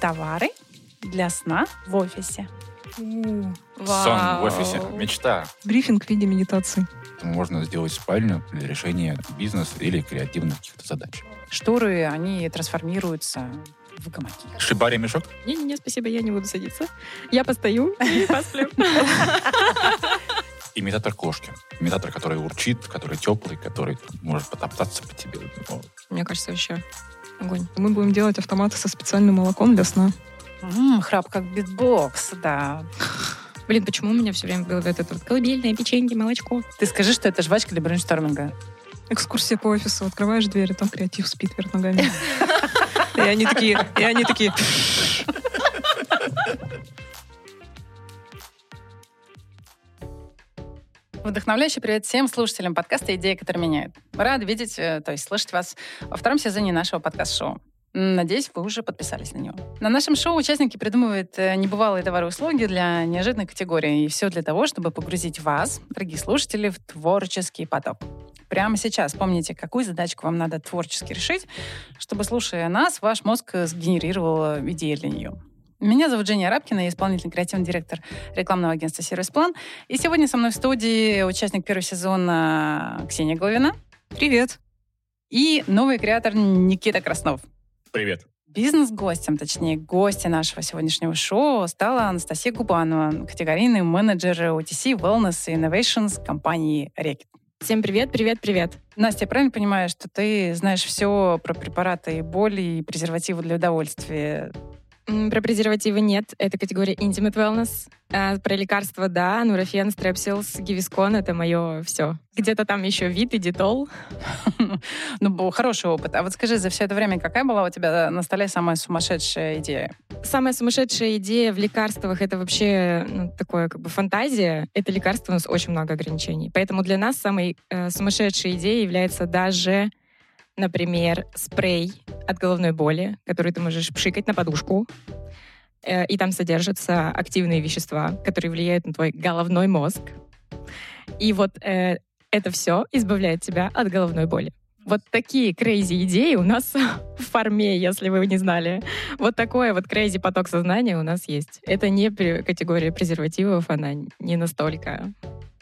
Товары для сна в офисе. Сон в офисе. Мечта. Брифинг в виде медитации. Можно сделать спальню для решения бизнес или креативных каких-то задач. Шторы, они трансформируются в гамаки. Шибари мешок? Не-не-не, спасибо, я не буду садиться. Я постою и посплю. Имитатор кошки. Имитатор, который урчит, который теплый, который может потоптаться по тебе. Мне кажется, вообще огонь. Мы будем делать автоматы со специальным молоком для сна. М, храп как битбокс, да. Блин, почему у меня все время было вот это вот колыбельное, печенье, молочко? Ты скажи, что это жвачка для брейншторминга. Экскурсия по офису. Открываешь дверь, и там креатив спит вверх ногами. И они такие, и они такие, Вдохновляющий привет всем слушателям подкаста «Идеи, которые меняют». Рада видеть, э, то есть слышать вас во втором сезоне нашего подкаст-шоу. Надеюсь, вы уже подписались на него. На нашем шоу участники придумывают э, небывалые товары и услуги для неожиданной категории. И все для того, чтобы погрузить вас, дорогие слушатели, в творческий поток. Прямо сейчас помните, какую задачку вам надо творчески решить, чтобы, слушая нас, ваш мозг сгенерировал э, идеи для нее. Меня зовут Женя Рабкина, я исполнительный креативный директор рекламного агентства «Сервис План». И сегодня со мной в студии участник первого сезона Ксения Головина привет. и новый креатор Никита Краснов. Привет. Бизнес-гостем, точнее, гостем нашего сегодняшнего шоу стала Анастасия Губанова, категорийный менеджер OTC Wellness и Innovations компании Рекет. Всем привет, привет, привет. Настя, я правильно понимаю, что ты знаешь все про препараты и боли, и презервативы для удовольствия? Про презервативы нет, это категория Intimate Wellness. А про лекарства, да, нурофен, стрепсилс, гивискон — это мое все. Где-то там еще вид и детол. Ну, был хороший опыт. А вот скажи, за все это время какая была у тебя на столе самая сумасшедшая идея? Самая сумасшедшая идея в лекарствах — это вообще ну, такое как бы фантазия. Это лекарство у нас очень много ограничений. Поэтому для нас самой э, сумасшедшей идеей является даже, например, спрей от головной боли, который ты можешь пшикать на подушку. Э, и там содержатся активные вещества, которые влияют на твой головной мозг. И вот э, это все избавляет тебя от головной боли. Вот такие crazy идеи у нас в фирме, если вы не знали. Вот такой вот crazy поток сознания у нас есть. Это не категория презервативов, она не настолько.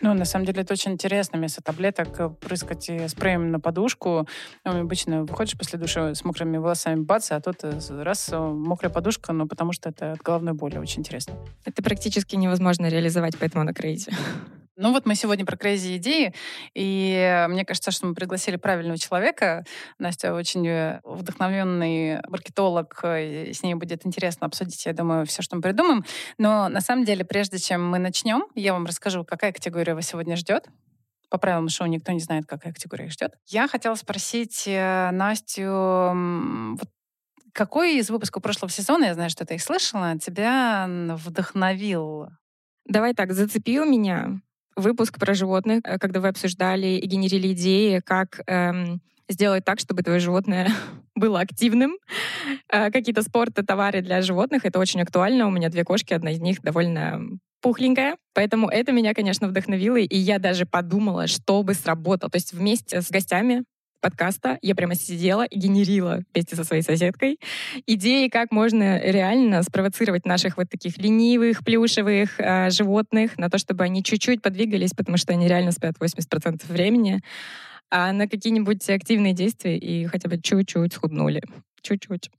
Ну, на самом деле, это очень интересно. Вместо таблеток э, прыскать спреем на подушку. Ну, обычно выходишь после душа с мокрыми волосами, бац, а тут э, раз э, мокрая подушка, ну, потому что это от головной боли. Очень интересно. Это практически невозможно реализовать, поэтому она crazy. Ну вот мы сегодня про crazy идеи, и мне кажется, что мы пригласили правильного человека. Настя очень э, вдохновленный маркетолог, э, и с ней будет интересно обсудить, я думаю, все, что мы придумаем. Но на самом деле, прежде чем мы начнем, я вам расскажу, какая категория вас сегодня ждет. По правилам шоу никто не знает, какая категория их ждет. Я хотела спросить э, Настю, вот какой из выпусков прошлого сезона, я знаю, что ты их слышала, тебя вдохновил? Давай так, зацепил меня выпуск про животных, э, когда вы обсуждали и генерили идеи, как эм, сделать так, чтобы твое животное было активным. Э, Какие-то спорты, товары для животных, это очень актуально. У меня две кошки, одна из них довольно пухленькая. Поэтому это меня, конечно, вдохновило. И я даже подумала, что бы сработало. То есть вместе с гостями подкаста я прямо сидела и генерила вместе со своей соседкой идеи, как можно реально спровоцировать наших вот таких ленивых, плюшевых э, животных на то, чтобы они чуть-чуть подвигались, потому что они реально спят 80% времени, а на какие-нибудь активные действия и хотя бы чуть-чуть схуднули. Чуть-чуть.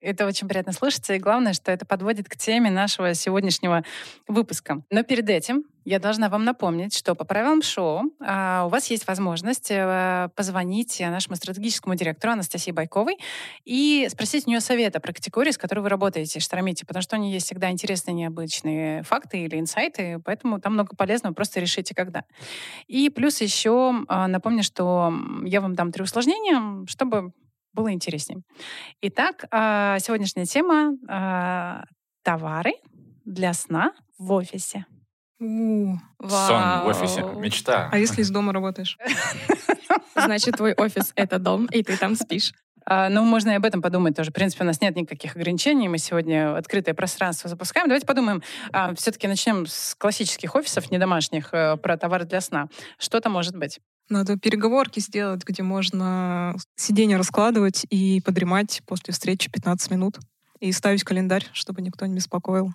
Это очень приятно слышать, и главное, что это подводит к теме нашего сегодняшнего выпуска. Но перед этим я должна вам напомнить, что по правилам шоу а, у вас есть возможность э, позвонить нашему стратегическому директору Анастасии Байковой и спросить у нее совета про категории, с которой вы работаете, штормите, потому что у нее есть всегда интересные, необычные факты или инсайты, поэтому там много полезного, просто решите, когда. И плюс еще а, напомню, что я вам дам три усложнения, чтобы было интереснее. Итак, а, сегодняшняя тема а, товары для сна в офисе. У, Сон в офисе. Мечта. А если из дома работаешь? Значит, твой офис — это дом, и ты там спишь. А, Ну, можно и об этом подумать тоже. В принципе, у нас нет никаких ограничений. Мы сегодня открытое пространство запускаем. Давайте подумаем. Все-таки начнем с классических офисов, не домашних, э, про товары для сна. Что там может быть? Надо переговорки сделать, где можно сиденье раскладывать и подремать после встречи 15 минут. и ставить календарь, чтобы никто не беспокоил.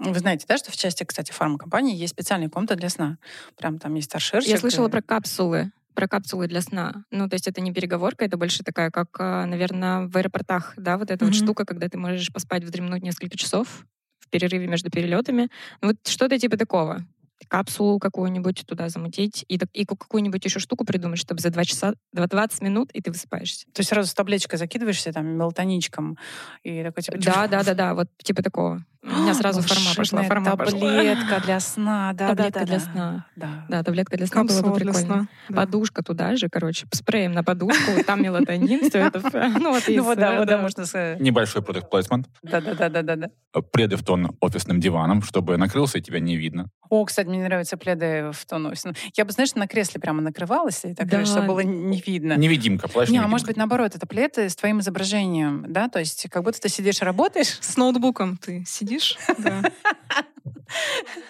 Вы знаете, да, что в части, кстати, фармкомпании есть специальная комната для сна. Прям там есть торшерчик. Я слышала и- про капсулы про капсулы для сна. Ну, то есть это не переговорка, это больше такая, как, а, наверное, в аэропортах, да, вот эта вот Мгм. штука, когда ты можешь поспать, вздремнуть несколько часов в перерыве между перелетами. Ну, Вот что-то типа такого. Капсулу какую-нибудь туда замутить и, и ку- какую-нибудь еще штуку придумать, чтобы за 2 часа, 20 минут, и ты высыпаешься. То есть сразу с таблеточкой закидываешься там мелатоничком и такой типа... Да, да, да, да, вот типа такого. У меня сразу форма пошла, форма пошла. таблетка для сна, да, Таблетка да, для да. сна. Да. Да, таблетка для сна было Капсула бы прикольно. сна. да. Подушка туда же, короче, спреем на подушку, там мелатонин, все это. Ну вот, Ну да, э, вот да, можно сказать. Небольшой продукт плейсмент. Да, да, да, да, да, да. Пледы в тон офисным диваном, чтобы накрылся и тебя не видно. О, кстати, мне нравятся пледы в тон офис. Я бы, знаешь, на кресле прямо накрывалась, и так, Да. чтобы было не видно. Невидимка, плащ Не, а может быть, наоборот, это пледы с твоим изображением, да? То есть как будто ты сидишь и работаешь. С ноутбуком ты сидишь, да.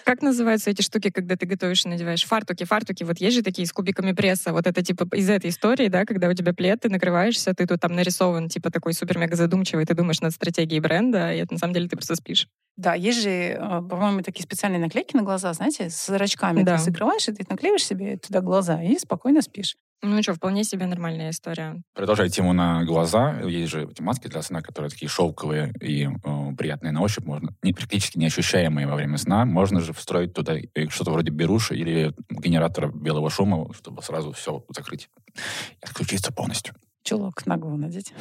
Как называются эти штуки, когда ты готовишь и надеваешь? Фартуки, фартуки. Вот есть же такие с кубиками пресса. Вот это типа из этой истории, да, когда у тебя плед, ты накрываешься, ты тут там нарисован, типа такой супер-мега задумчивый, ты думаешь над стратегией бренда, и это на самом деле ты просто спишь. Да, есть же, э, по-моему, такие специальные наклейки на глаза, знаете, с зрачками. Да. Ты закрываешь, и ты наклеиваешь себе туда глаза и спокойно спишь. Ну что, вполне себе нормальная история. Продолжая тему на глаза, есть же эти маски для сна, которые такие шелковые и э, приятные на ощупь, можно, не, практически неощущаемые во время сна. Можно же встроить туда что-то вроде беруши или генератора белого шума, чтобы сразу все закрыть отключиться полностью. Чулок на голову надеть.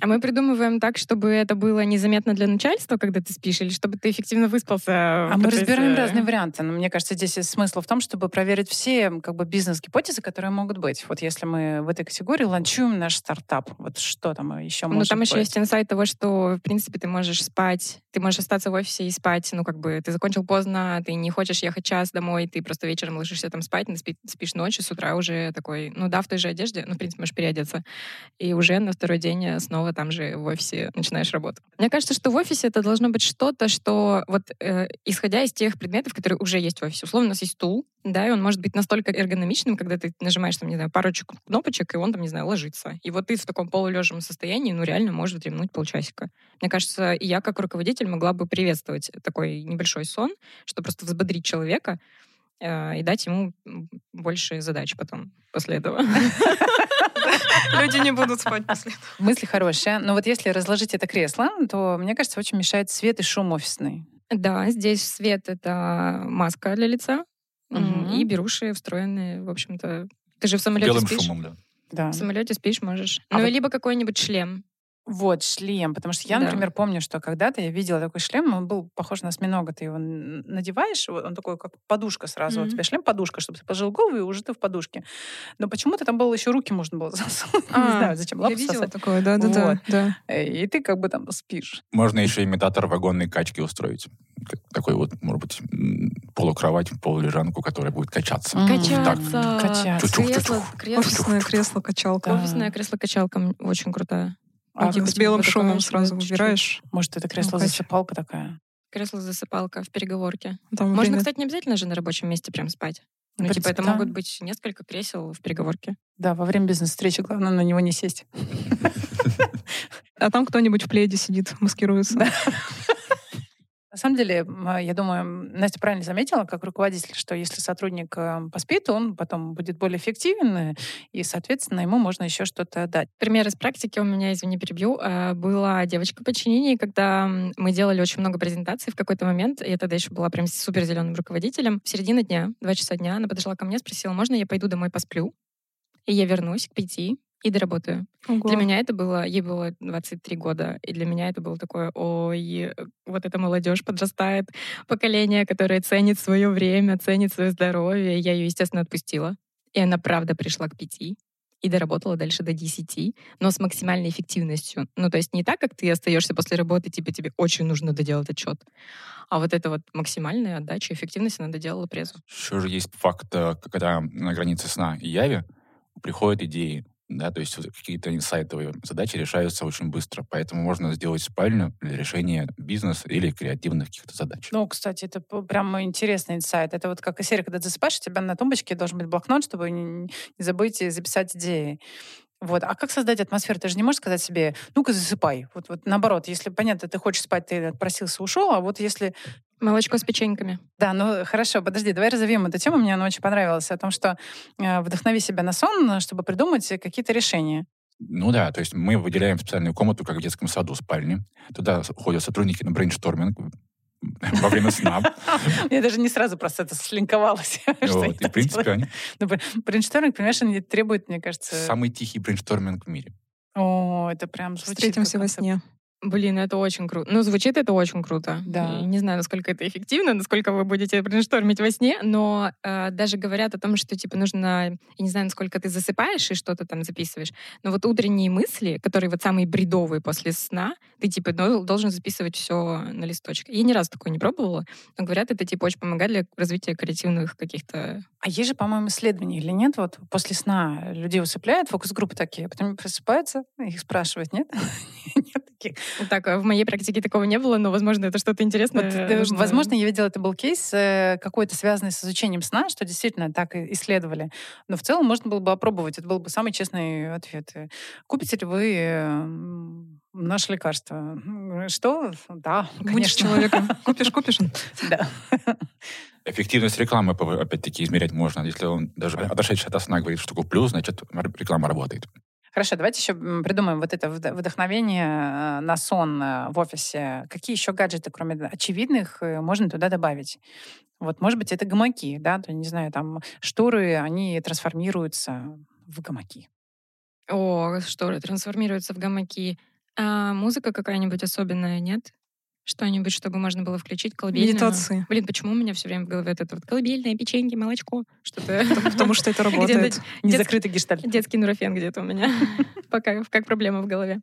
А мы придумываем так, чтобы это было незаметно для начальства, когда ты спишь, или чтобы ты эффективно выспался. А в мы разбираем разные варианты. Но мне кажется, здесь смысл в том, чтобы проверить все как бы, бизнес-гипотезы, которые могут быть. Вот если мы в этой категории ланчуем наш стартап, вот что там еще Ну, может там еще быть? есть инсайт того, что, в принципе, ты можешь спать, ты можешь остаться в офисе и спать, ну, как бы, ты закончил поздно, ты не хочешь ехать час домой, ты просто вечером ложишься там спать, спи- спишь ночью, с утра уже такой, ну, да, в той же одежде, ну, в принципе, можешь переодеться, и уже на второй день снова там же в офисе начинаешь работу. Мне кажется, что в офисе это должно быть что-то, что вот, э, исходя из тех предметов, которые уже есть в офисе. Условно, у нас есть стул, да, и он может быть настолько эргономичным, когда ты нажимаешь, там, не знаю, парочку кнопочек, и он там, не знаю, ложится. И вот ты в таком полулежем состоянии, ну, реально можешь дремнуть полчасика. Мне кажется, я, как руководитель, могла бы приветствовать такой небольшой сон, чтобы просто взбодрить человека э, и дать ему больше задач потом, после этого. Люди не будут спать после этого. Мысли хорошие. Но вот если разложить это кресло, то, мне кажется, очень мешает свет и шум офисный. Да, здесь свет — это маска для лица, Мгм. и беруши встроенные, в общем-то. Ты же в самолете Белым спишь? шумом, да. Да. В самолете спишь, можешь. А ну, вот- либо какой-нибудь шлем. Вот, шлем. Потому что я, Да. например, помню, что когда-то я видела такой шлем, он был похож на осьминога. Ты его надеваешь, вот он такой, как подушка сразу. У Мгм. тебя шлем-подушка, чтобы ты положил голову, и уже ты в подушке. Но почему-то там было еще руки можно было засунуть. Не А, знаю, зачем Я лапу видела сосать. такое, да-да-да. Вот. да. И ты как бы там спишь. Можно еще имитатор вагонной качки устроить. Такой вот, может быть, полукровать, полулежанку, которая будет качаться. М, Качаться. Кресло. Офисное кресло-качалка. Да. Офисное кресло-качалка очень крутая. А, типа, С белым шумом сразу чуть-чуть. выбираешь. Может, это Ну, кресло-засыпалка такая? Кресло-засыпалка в переговорке. Там Можно, время- кстати, не обязательно же на рабочем месте прям спать. Ну, типа, это да. могут быть несколько кресел в переговорке. Да, во время бизнес-встречи главное на него не сесть. А там кто-нибудь в пледе сидит, маскируется. На самом деле, а, я думаю, Настя правильно заметила, как руководитель, что если сотрудник э, поспит, он потом будет более эффективен, э, и, соответственно, ему можно еще что-то дать. Пример из практики у меня, извини, перебью. э, Была девочка по чинении, когда мы делали очень много презентаций в какой-то момент, я тогда еще была прям супер зеленым руководителем. В середине дня, два часа дня, она подошла ко мне, спросила, можно я пойду домой посплю? И я вернусь к пяти и доработаю. Ого. Для меня это было, ей было 23 года, и для меня это было такое, ой, вот эта молодежь подрастает, поколение, которое ценит свое время, ценит свое здоровье. Я ее, естественно, отпустила. И она, правда, пришла к пяти и доработала дальше до 10, но с максимальной эффективностью. Ну, то есть не так, как ты остаешься после работы, типа тебе очень нужно доделать отчет, а вот это вот максимальная отдача, эффективность она доделала презу. Еще же есть факт, э, когда на границе сна и яви приходят идеи, да, то есть какие-то инсайтовые задачи решаются очень быстро, поэтому можно сделать спальню для решения бизнеса или креативных каких-то задач. Ну, кстати, это п- прям интересный инсайт. Это вот как из серии, когда ты засыпаешь, у тебя на тумбочке должен быть блокнот, чтобы не забыть записать идеи. Вот. А как создать атмосферу? Ты же не можешь сказать себе, ну-ка засыпай. Вот, вот наоборот, если, понятно, ты хочешь спать, ты отпросился, ушел, а вот если... Молочко с печеньками. Да, ну хорошо, подожди, давай разовьем эту тему. Мне она очень понравилась. О том, что э, вдохнови себя на сон, чтобы придумать какие-то решения. Ну да, то есть мы выделяем специальную комнату, как в детском саду, спальни. Туда ходят сотрудники на брейншторминг во время сна. Мне даже не сразу просто это слинковалось. Вот, и, в принципе, они... Ну, брейншторминг, понимаешь, они требуют, мне кажется... Самый тихий брейншторминг в мире. О, это прям звучит Встретимся во сне. Блин, это очень круто. Ну, звучит это очень круто. Да. И не знаю, насколько это эффективно, насколько вы будете брейнштормить во сне, но э, даже говорят о том, что, типа, нужно... Я не знаю, насколько ты засыпаешь и что-то там записываешь, но вот утренние мысли, которые вот самые бредовые после сна, ты, типа, должен записывать все на листочек. Я ни разу такое не пробовала, но говорят, это, типа, очень помогает для развития креативных каких-то... А есть же, по-моему, исследования или нет? Вот после сна людей усыпляют, фокус-группы такие, а потом просыпаются, их спрашивают, нет? Нет таких. Так, в моей практике такого не было, но, возможно, это что-то интересное. Вот, э, возможно, я видела, это был кейс э, какой-то связанный с изучением сна, что действительно так исследовали. Но в целом можно было бы опробовать. Это был бы самый честный ответ. Купите ли вы наше лекарство? Что? Да, конечно. Будешь человеком. Купишь, купишь. Да. Эффективность рекламы, опять-таки, измерять можно. Если он даже отошедший от сна говорит, что куплю, значит, реклама работает. Хорошо, давайте еще придумаем вот это вдохновение э, на сон э, в офисе. Какие еще гаджеты, кроме очевидных, э, можно туда добавить? Вот, может быть, это гамаки, да, то, не знаю, там шторы, они трансформируются в гамаки. О, шторы трансформируются в гамаки. А музыка какая-нибудь особенная, нет? Что-нибудь, чтобы можно было включить колыбельную. Медитации. Блин, почему у меня все время в голове это вот колыбельная, печеньки, молочко? Что-то... Потому что это работает. Не закрытый гештальт. Детский нурофен где-то у меня. Пока как проблема в голове.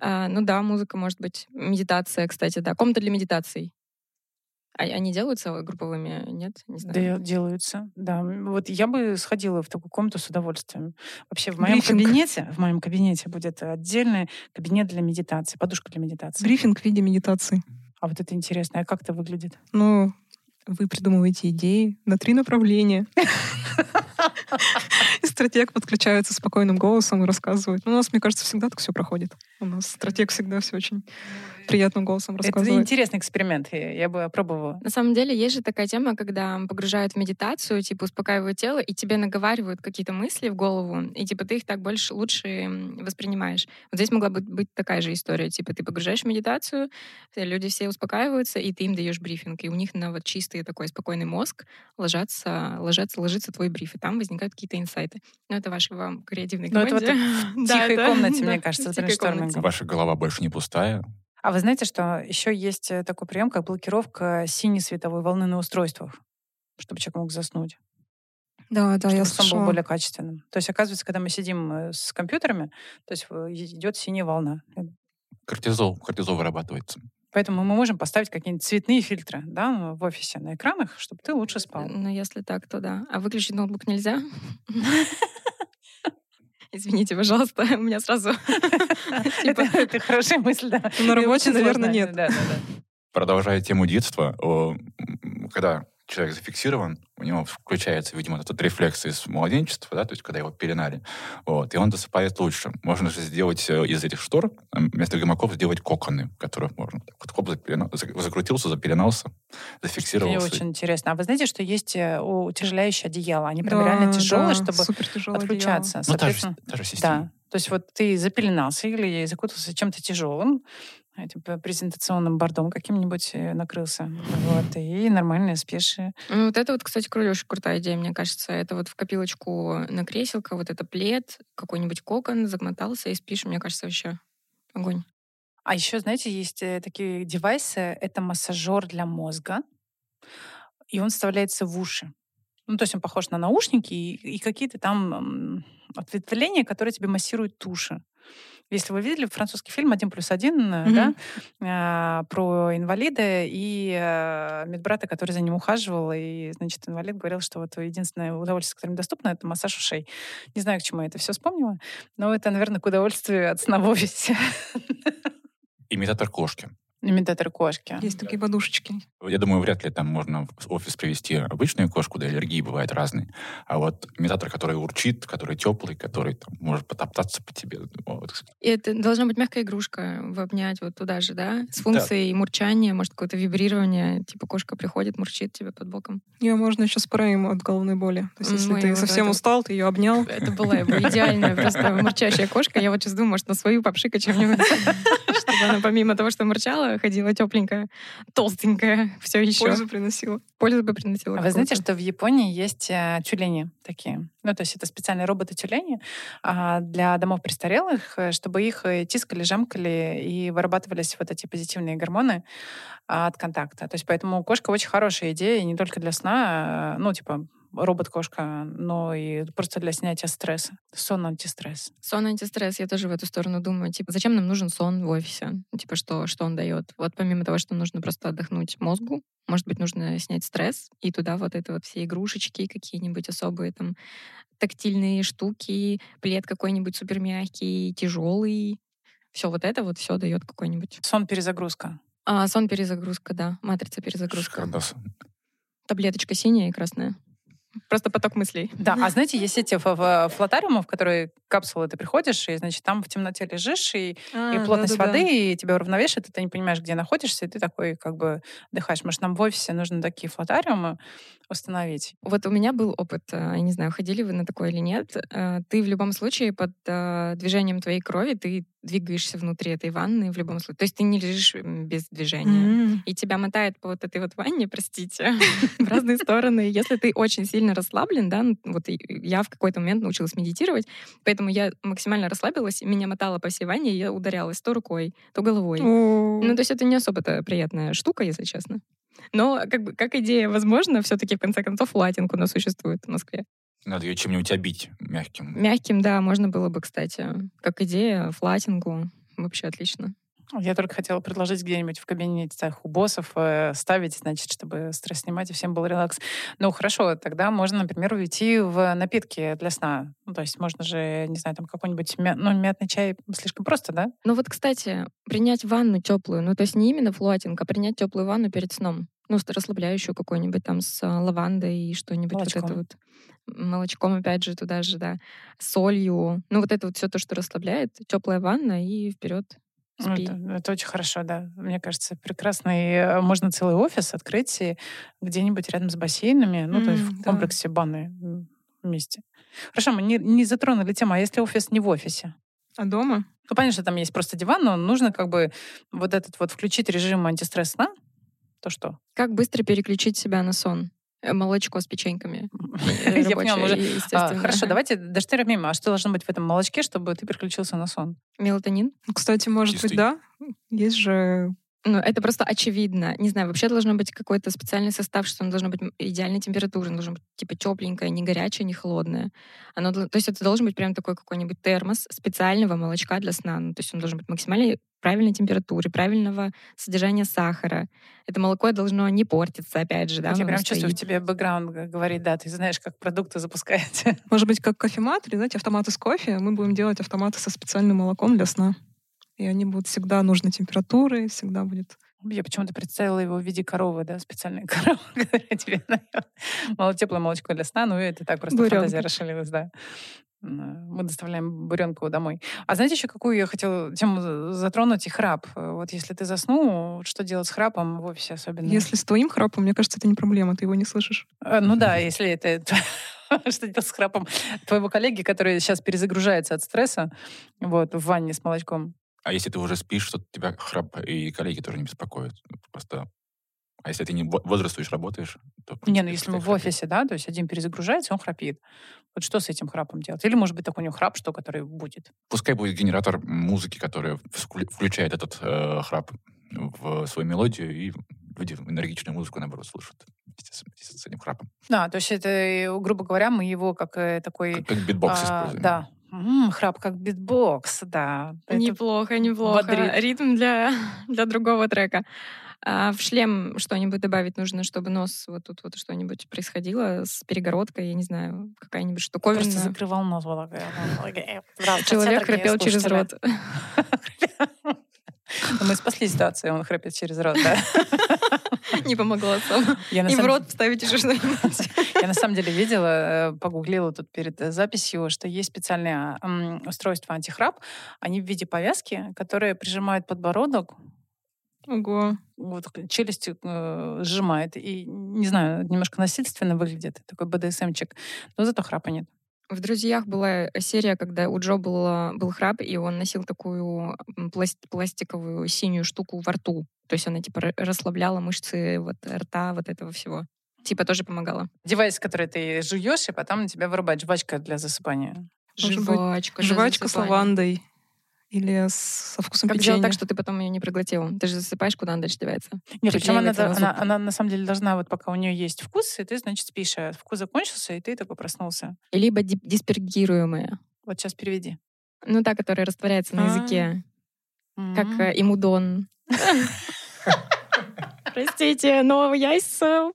А, ну да, музыка может быть. Медитация, кстати, да. Комната для медитаций. А они делаются групповыми, нет? Не знаю. Да, делаются, да. Вот я бы сходила в такую комнату с удовольствием. Вообще в моем Брифинг. кабинете, в моем кабинете будет отдельный кабинет для медитации, подушка для медитации. Брифинг в виде медитации. А вот это интересно. А как это выглядит? Ну, вы придумываете идеи на три направления. Стратег подключается спокойным голосом и рассказывает. У нас, мне кажется, всегда так все проходит. У нас стратег всегда все очень приятным голосом рассказывает. Это интересный эксперимент, я бы опробовала. На самом деле есть же такая тема, когда погружают в медитацию, типа успокаивают тело, и тебе наговаривают какие-то мысли в голову, и типа ты их так больше, лучше воспринимаешь. Вот здесь могла быть, быть такая же история, типа ты погружаешь в медитацию, люди все успокаиваются, и ты им даешь брифинг, и у них на вот чистый такой спокойный мозг ложатся, ложатся, ложится твой бриф, и там возникают какие-то инсайты. Но это ваши вам креативные команде. Ну, это вот в тихой комнате, мне кажется, Ваша голова больше не пустая, а вы знаете, что еще есть э, такой прием, как блокировка синей световой волны на устройствах, чтобы человек мог заснуть. Да, да, чтобы я сон был более качественным. То есть, оказывается, когда мы сидим э, с компьютерами, то есть идет синяя волна. Кортизол, кортизол вырабатывается. Поэтому мы можем поставить какие-нибудь цветные фильтры да, в офисе на экранах, чтобы ты лучше спал. Ну, если так, то да. А выключить ноутбук нельзя? Извините, пожалуйста, у меня сразу... Типа это хорошая мысль, да. На работе, наверное, нет. Продолжая тему детства, когда человек зафиксирован, у него включается, видимо, этот рефлекс из младенчества, да, то есть когда его пеленали, вот, и он засыпает лучше. Можно же сделать э, из этих штор, вместо гамаков сделать коконы, которых можно вот, хоп, запелена, закрутился, запеленался, зафиксировался. Это очень интересно. А вы знаете, что есть э, утяжеляющее одеяло? Они прям да, реально тяжелые, да, чтобы отключаться. Ну, та же, та же система. Да. То есть вот ты запеленался или закутался чем-то тяжелым, этим презентационным бордом каким-нибудь э, накрылся. Вот, и нормально спишь. Ну, вот это вот, кстати, очень крутая идея, мне кажется. Это вот в копилочку на креселко, вот это плед, какой-нибудь кокон, замотался и спишь, мне кажется, вообще огонь. А еще, знаете, есть э, такие девайсы, это массажер для мозга, и он вставляется в уши. Ну, то есть он похож на наушники и, и какие-то там ответвления, которые тебе массируют уши. Если вы видели французский фильм «Один плюс один», mm-hmm. да, а, про инвалида и а, медбрата, который за ним ухаживал, и, значит, инвалид говорил, что вот единственное удовольствие, которое им доступно, это массаж ушей. Не знаю, к чему я это все вспомнила, но это, наверное, к удовольствию от сна в офисе. Имитатор кошки. Имитатор кошки. Есть такие подушечки. Я думаю, вряд ли там можно в офис привести обычную кошку, да, аллергии бывают разные. А вот имитатор, который урчит, который теплый, который там, может потоптаться по тебе. Вот. И это должна быть мягкая игрушка, обнять вот туда же, да? С функцией да. мурчания, может, какое-то вибрирование, типа кошка приходит, мурчит тебе под боком. Ее можно еще спреем от головной боли. То есть, если Ой, ты совсем это... устал, ты ее обнял. Это была бы идеальная просто мурчащая кошка. Я вот сейчас думаю, может, на свою попшикать чем-нибудь, чтобы она помимо того, что мурчала, ходила тепленькая, толстенькая, все еще. Пользу приносила. Пользу бы приносила. А вы знаете, что в Японии есть э, тюлени такие? Ну, то есть это специальные роботы-тюлени а, для домов престарелых, э, чтобы их э, тискали, жамкали и вырабатывались вот эти позитивные гормоны а, от контакта. То есть поэтому кошка очень хорошая идея, не только для сна, ну, типа, робот-кошка, но и просто для снятия стресса. Сон антистресс. Сон антистресс, я тоже в эту сторону думаю. Типа, зачем нам нужен сон в офисе? Типа, что, что он дает? Вот помимо того, что нужно просто отдохнуть мозгу, может быть, нужно снять стресс, и туда вот это вот все игрушечки какие-нибудь особые там тактильные штуки, плед какой-нибудь супер мягкий, тяжелый. Все вот это вот все дает какой-нибудь. Сон перезагрузка. А, сон перезагрузка, да. Матрица перезагрузка. Таблеточка синяя и красная. Просто поток мыслей. Да, а знаете, есть эти флотариумы, в которые капсулы ты приходишь, и, значит, там в темноте лежишь, и, а, и плотность да, да, воды, да. и тебя уравновешивает, и ты не понимаешь, где находишься, и ты такой как бы отдыхаешь. Может, нам в офисе нужно такие флотариумы установить? Вот у меня был опыт, э, я не знаю, ходили вы на такое или нет. Э, ты в любом случае под э, движением твоей крови, ты двигаешься внутри этой ванны в любом случае. То есть ты не лежишь без движения. Mm-hmm. И тебя мотает по вот этой вот ванне, простите, в разные стороны. Если ты очень сильно расслаблен, да, вот я в какой-то момент научилась медитировать, поэтому я максимально расслабилась, меня мотало по всей ванне, я ударялась то рукой, то головой. Ну, то есть это не особо-то приятная штука, если честно. Но как, бы, как идея, возможно, все-таки в конце концов латинг у нас существует в Москве. Надо ее чем-нибудь обить мягким. Мягким, да, можно было бы, кстати. Как идея, флатингу. Вообще отлично. Я только хотела предложить где-нибудь в кабинете у боссов э, ставить, значит, чтобы стресс снимать и всем был релакс. Ну, хорошо, тогда можно, например, уйти в напитки для сна. Ну, то есть можно же, не знаю, там какой-нибудь мя... ну, мятный чай слишком просто, да? Ну вот, кстати, принять ванну теплую, ну то есть не именно флотинг, а принять теплую ванну перед сном. Ну, расслабляющую какую-нибудь там с а, лавандой и что-нибудь вот это вот. Молочком, опять же, туда же, да. Солью. Ну, вот это вот все то, что расслабляет. Теплая ванна и вперед ну, это, это очень хорошо, да. Мне кажется, прекрасно. И э, можно целый офис открыть где-нибудь рядом с бассейнами, ну, mm, то есть в да. комплексе баны вместе. Хорошо, мы не, не затронули тему, а если офис не в офисе? А дома? Ну, понятно, там есть просто диван, но нужно как бы вот этот вот включить режим антистресс сна, то что? Как быстро переключить себя на сон? Э, молочко с печеньками. Я поняла, уже. А, хорошо, давайте доштырим мимо. А что должно быть в этом молочке, чтобы ты переключился на сон? Мелатонин? Кстати, может быть, да. Есть же ну, это просто очевидно. Не знаю, вообще должно быть какой-то специальный состав, что оно должно быть идеальной температуры, оно должно быть типа тепленькое, не горячее, не холодное. Оно, то есть это должен быть прям такой какой-нибудь термос специального молочка для сна. Ну, то есть он должен быть максимально правильной температуры, правильного содержания сахара. Это молоко должно не портиться, опять же, да? Я прям чувствую, в тебе бэкграунд говорит, да, ты знаешь, как продукты запускаете. Может быть, как кофемат, или, знаете, автоматы с кофе. Мы будем делать автоматы со специальным молоком для сна и они будут всегда нужной температуры, всегда будет я почему-то представила его в виде коровы, да, специальной коровы, которая тебе дает теплое молочко для сна, ну и это так просто Буренка. фантазия расширилась, да. Мы доставляем буренку домой. А знаете еще, какую я хотела тему затронуть? И храп. Вот если ты заснул, что делать с храпом в офисе особенно? Если с твоим храпом, мне кажется, это не проблема, ты его не слышишь. Э, ну да, если это что делать с храпом твоего коллеги, который сейчас перезагружается от стресса, вот, в ванне с молочком. А если ты уже спишь, что тебя храп и коллеги тоже не беспокоят? Просто а если ты не бодрствуешь, работаешь, то... Не, ну если мы в офисе, да, то есть один перезагружается, он храпит. Вот что с этим храпом делать? Или, может быть, такой у него храп, что который будет? Пускай будет генератор музыки, который включает этот э, храп в свою мелодию, и люди энергичную музыку, наоборот, слушают вместе с, с этим храпом. Да, то есть это, грубо говоря, мы его как э, такой... Как, как битбокс а, используем. Да, М-м, храп как битбокс, да. Неплохо, неплохо. Бодрит. Ритм для, для другого трека. А в шлем что-нибудь добавить нужно, чтобы нос вот тут вот что-нибудь происходило с перегородкой, я не знаю, какая-нибудь штуковина. Просто закрывал нос. Человек храпел через рот. мы спасли ситуацию, он храпит через рот, да. Не помогло сам. Я И в рот вставить еще что-нибудь. Я на самом деле видела, э, погуглила тут перед э, записью, что есть специальные м, устройства антихрап. Они в виде повязки, которые прижимают подбородок, Ого. вот челюсть э, сжимает. И, не знаю, немножко насильственно выглядит. Такой БДСМчик. Но зато храпа нет. В «Друзьях» была серия, когда у Джоуи был, был храп, и он носил такую пласт- пластиковую синюю штуку во рту. То есть она типа ра- расслабляла мышцы вот рта, вот этого всего. Типа тоже помогала. Девайс, который ты жуешь, и потом на тебя вырубает жвачка для засыпания. Жвачка. для Жвачка с лавандой. Или со вкусом Как печенья. сделать так, что ты потом ее не проглотил? Ты же засыпаешь, куда она дальше девается. Нет, причем она, она, зуб. она на самом деле должна, вот пока у нее есть вкус, и ты, значит, спишь. А вкус закончился, и ты такой проснулся. Либо диспергируемая. Вот сейчас переведи. Ну, та, которая растворяется на А. языке. Как э, имудон. Простите, но я из э,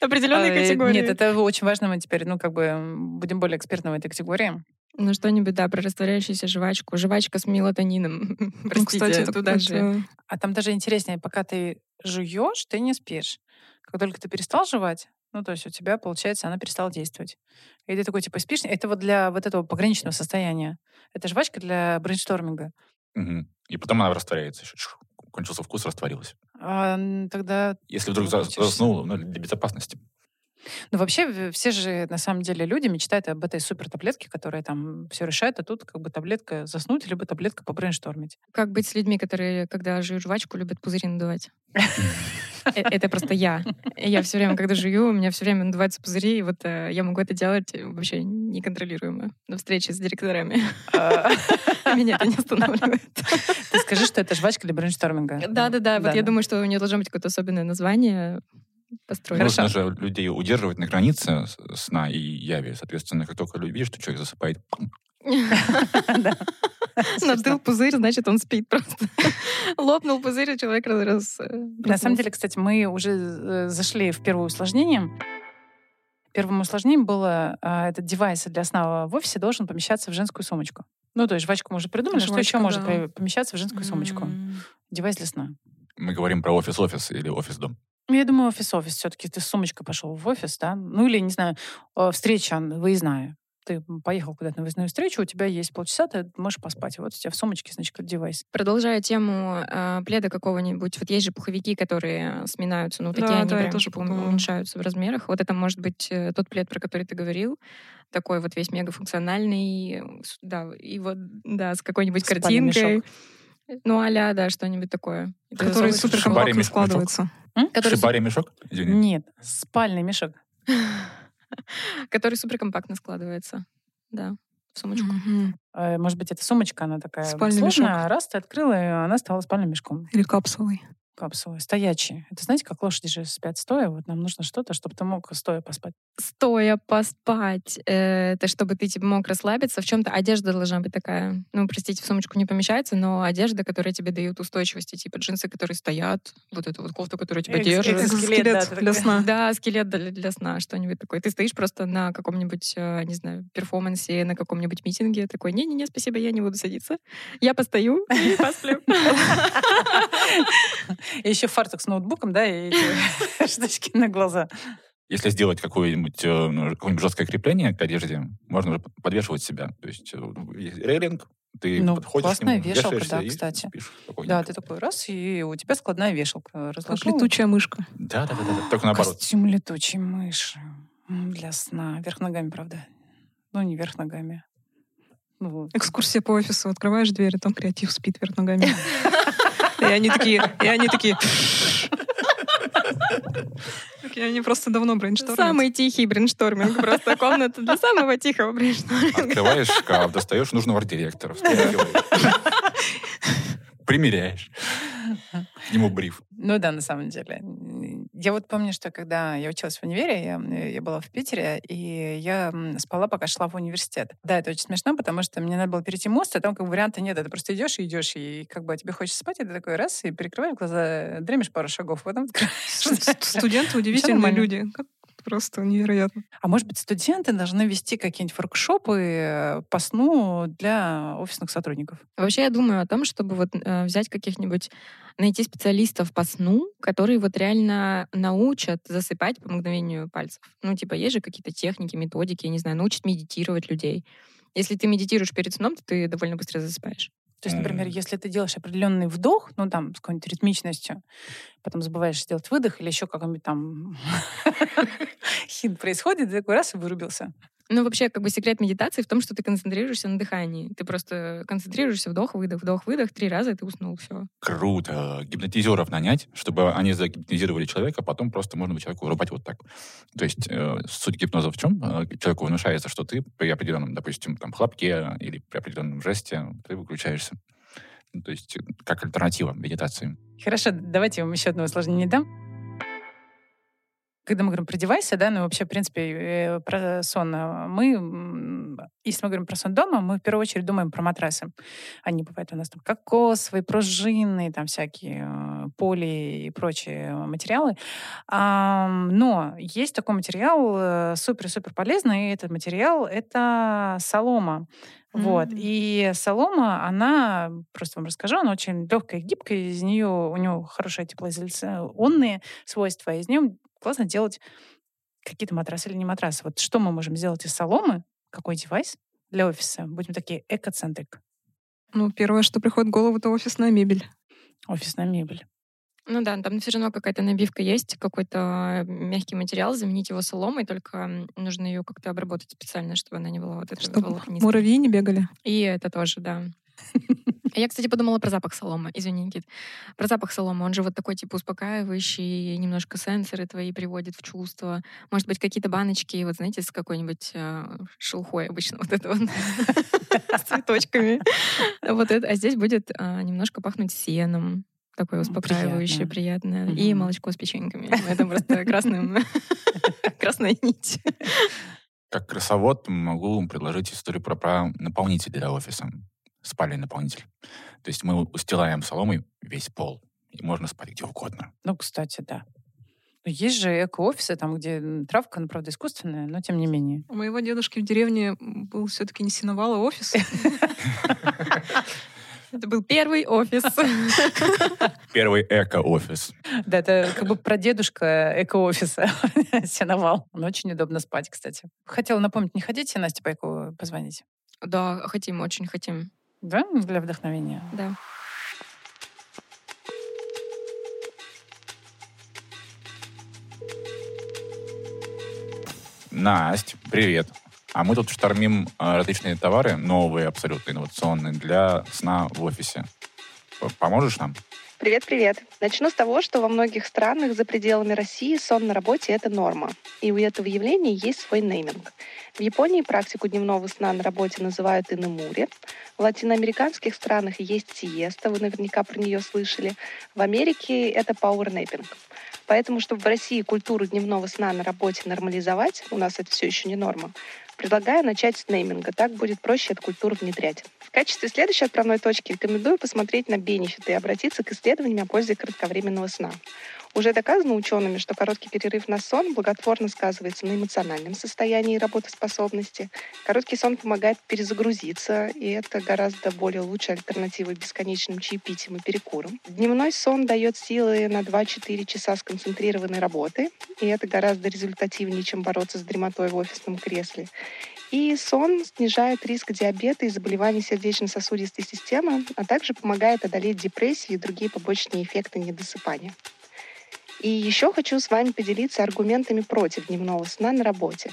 определенной А, э, категории. Нет, это очень важно. Мы теперь, ну, как бы будем более экспертны в этой категории. Ну, что-нибудь, да, про растворяющуюся жвачку. Жвачка с мелатонином. Ну, Простите, кстати, это туда же. А там даже интереснее, пока ты жуешь, ты не спишь. Как только ты перестал жевать, ну, то есть у тебя, получается, она перестала действовать. И ты такой, типа, спишь. Это вот для вот этого пограничного состояния. Это жвачка для брейншторминга. Мгм. И потом она растворяется. еще. Кончился вкус, растворилась. А тогда Если вдруг за- Выключишься. заснул, ну, для безопасности. Ну, вообще, все же, на самом деле, люди мечтают об этой супер таблетке, которая там все решает, а тут как бы таблетка заснуть, либо таблетка побрейнштормить. Как быть с людьми, которые, когда жуют жвачку, любят пузыри надувать? Э, Это просто я. Я все время, когда жую, у меня все время надуваются пузыри, и вот э, я могу это делать э, вообще неконтролируемо на встрече с директорами. А, Меня это не останавливает. Ты скажи, что это жвачка для брейншторминга. Да-да-да, вот я думаю, что у нее должно быть какое-то особенное название построено. Хорошо. Нужно же людей удерживать на границе сна и яви. Соответственно, как только видишь, что человек засыпает, Да. Надул пузырь, значит, он спит просто. Лопнул пузырь, и человек раз... э, На самом деле, кстати, мы уже э, зашли в первое усложнение. Первым усложнением было а, этот девайс для сна в офисе должен помещаться в женскую сумочку. Ну, то есть жвачку мы уже придумали, что еще может помещаться в женскую сумочку? Девайс для сна. мы говорим про офис-офис или офис-дом. Ну, я думаю, офис-офис все-таки. Ты с сумочкой пошел в офис, да? Ну, или, не знаю, э, встреча выездная. Ты поехал куда-то на выездную встречу, у тебя есть полчаса, ты можешь поспать. Вот у тебя в сумочке, значит, как девайс. Продолжая тему э, пледа какого-нибудь, вот есть же пуховики, которые сминаются, ну, такие Да, они да, прям тоже типа, подумала. уменьшаются в размерах. Вот это может быть э, тот плед, про который ты говорил, такой вот весь мегафункциональный, э, с- да, и вот, да, с какой-нибудь Спальный картинкой. мешок. Ну, а да, что-нибудь такое. Который супер компактно мешок. Складывается. Который Шибари мешок? Извини. Нет, спальный мешок. который суперкомпактно складывается. Да, в сумочку. Мгм. Э, Может быть, эта сумочка, она такая Спальный сложная, мешок. раз ты открыла, и она стала спальным мешком. Или капсулой. Капсулы. Стоячие. Это знаете, как лошади же спят стоя? Вот нам нужно что-то, чтобы ты мог стоя поспать. Стоя поспать, э, это чтобы ты типа, мог расслабиться. В чем-то одежда должна быть такая. Ну, простите, в сумочку не помещается, но одежда, которая тебе дает устойчивости, типа джинсы, которые стоят, вот эта вот кофта, которая тебя Экс- держит. Экзоскелет да, для такая. сна. Да, скелет для, для сна, что-нибудь такое. Ты стоишь просто на каком-нибудь, э, не знаю, перформансе, на каком-нибудь митинге, такой, не-не-не, спасибо, я не буду садиться. Я постою и посплю. И еще фартук с ноутбуком, да, и штучки на глаза. Если сделать какое-нибудь, э, ну, какое-нибудь жесткое крепление к одежде, можно уже подвешивать себя. То есть э, есть рейлинг, ты Ну, подходишь классная к нему, вешалка, да, и кстати. спишь. Да, ты такой раз, и у тебя складная вешалка. Как Разложил. летучая мышка. Да, да, да, да, только наоборот. Костюм летучей мыши. Для сна. Вверх ногами, правда. Ну, не вверх ногами. Вот. Экскурсия по офису. Открываешь дверь, и там креатив спит вверх ногами. И они такие, и они такие... Они просто давно брейнштормят. Самый тихий брейншторминг. Просто комната для самого тихого брейншторминга. Открываешь шкаф, достаешь нужного арт-директора. Примеряешь. К нему бриф. Ну да, на самом деле. Я вот помню, что когда я училась в универе, я, я была в Питере, и я спала, пока шла в университет. Да, это очень смешно, потому что мне надо было перейти мост, а там как бы варианта нет. Это просто идешь и идешь, и как бы тебе хочется спать, и ты такой раз, и перекрываешь глаза, дремишь пару шагов, потом открываешь. Студенты удивительные люди. Просто невероятно. А может быть, студенты должны вести какие-нибудь воркшопы по сну для офисных сотрудников? Вообще я думаю о том, чтобы вот э, взять каких-нибудь найти специалистов по сну, которые вот реально научат засыпать по мгновению пальцев. Ну, типа, есть же какие-то техники, методики, я не знаю, научат медитировать людей. Если ты медитируешь перед сном, то ты довольно быстро засыпаешь. То есть, например, если ты делаешь определенный вдох, ну там с какой-нибудь ритмичностью, потом забываешь сделать выдох или еще какой-нибудь там хит происходит, ты такой раз и вырубился. Ну, вообще, как бы секрет медитации в том, что ты концентрируешься на дыхании. Ты просто концентрируешься, вдох, выдох, вдох, выдох, три раза, и ты уснул, все. Круто. Гипнотизеров нанять, чтобы они загипнотизировали человека, а потом просто можно человеку вырубать вот так. То есть э, суть гипноза в чем? Э, человеку внушается, что ты при определенном, допустим, там, хлопке или при определенном жесте ты выключаешься. Ну, то есть как альтернатива медитации. Хорошо, давайте я вам еще одно усложнение дам когда мы говорим про девайсы, да, ну вообще, в принципе, э, про сон, а, мы, если мы говорим про сон дома, мы в первую очередь думаем про матрасы. Они бывают у нас там кокосовые, пружинные, там всякие э, поли и прочие материалы. Но есть такой материал э, супер-супер полезный, и этот материал — это солома. Вот. Mm-hmm. И солома, она, просто вам расскажу, она очень легкая и гибкая, из нее, у нее хорошие теплоизоляционные свойства, из нее классно делать какие-то матрасы или не матрасы. Вот что мы можем сделать из соломы? Какой девайс для офиса? Будем такие экоцентрик. Ну, первое, что приходит в голову, это офисная мебель. Офисная мебель. Ну да, там все равно какая-то набивка есть, какой-то мягкий материал, заменить его соломой, только нужно ее как-то обработать специально, чтобы она не была вот этой Чтобы муравьи не бегали. И это тоже, да. Я, кстати, подумала про запах соломы. Извини, Никит. Про запах соломы. Он же вот такой, типа, успокаивающий, немножко сенсоры твои приводит в чувство. Может быть, какие-то баночки, вот знаете, с какой-нибудь э, шелухой обычно, вот это вот, с цветочками. Вот это. А здесь будет э, немножко пахнуть сеном. Такое успокаивающее, приятное. И молочко с печеньками. Это просто красным, красная нить. Как красовод могу предложить историю про наполнитель для офиса спальный наполнитель. То есть мы устилаем соломой весь пол, и можно спать где угодно. Ну, кстати, да. Но есть же эко-офисы, там, где травка, ну, правда, искусственная, но тем не менее. У моего дедушки в деревне был все-таки не синовал, а офис. Это был первый офис. Первый эко-офис. Да, это как бы прадедушка эко-офиса. Сеновал. Он очень удобно спать, кстати. Хотела напомнить, не хотите Насте Пайкову позвонить? Да, хотим, очень хотим. Да? Для вдохновения? Да. Настя, привет. А мы тут штормим а, различные товары, новые, абсолютно инновационные, для сна в офисе. Поможешь нам? Привет-привет. Начну с того, что во многих странах за пределами России сон на работе — это норма. И у этого явления есть свой нейминг. В Японии практику дневного сна на работе называют инемури. В латиноамериканских странах есть сиеста, вы наверняка про нее слышали. В Америке это пауэрнэппинг. Поэтому, чтобы в России культуру дневного сна на работе нормализовать, у нас это все еще не норма, Предлагаю начать с нейминга, так будет проще эту культуру внедрять. В качестве следующей отправной точки рекомендую посмотреть на бенефиты и обратиться к исследованиям о пользе кратковременного сна. Уже доказано учеными, что короткий перерыв на сон благотворно сказывается на эмоциональном состоянии и работоспособности. Короткий сон помогает перезагрузиться, и это гораздо более лучшая альтернатива бесконечным чаепитиям и перекурам. Дневной сон дает силы на 2-4 часа сконцентрированной работы, и это гораздо результативнее, чем бороться с дремотой в офисном кресле. И сон снижает риск диабета и заболеваний сердечно-сосудистой системы, а также помогает одолеть депрессию и другие побочные эффекты недосыпания. И еще хочу с вами поделиться аргументами против дневного сна на работе.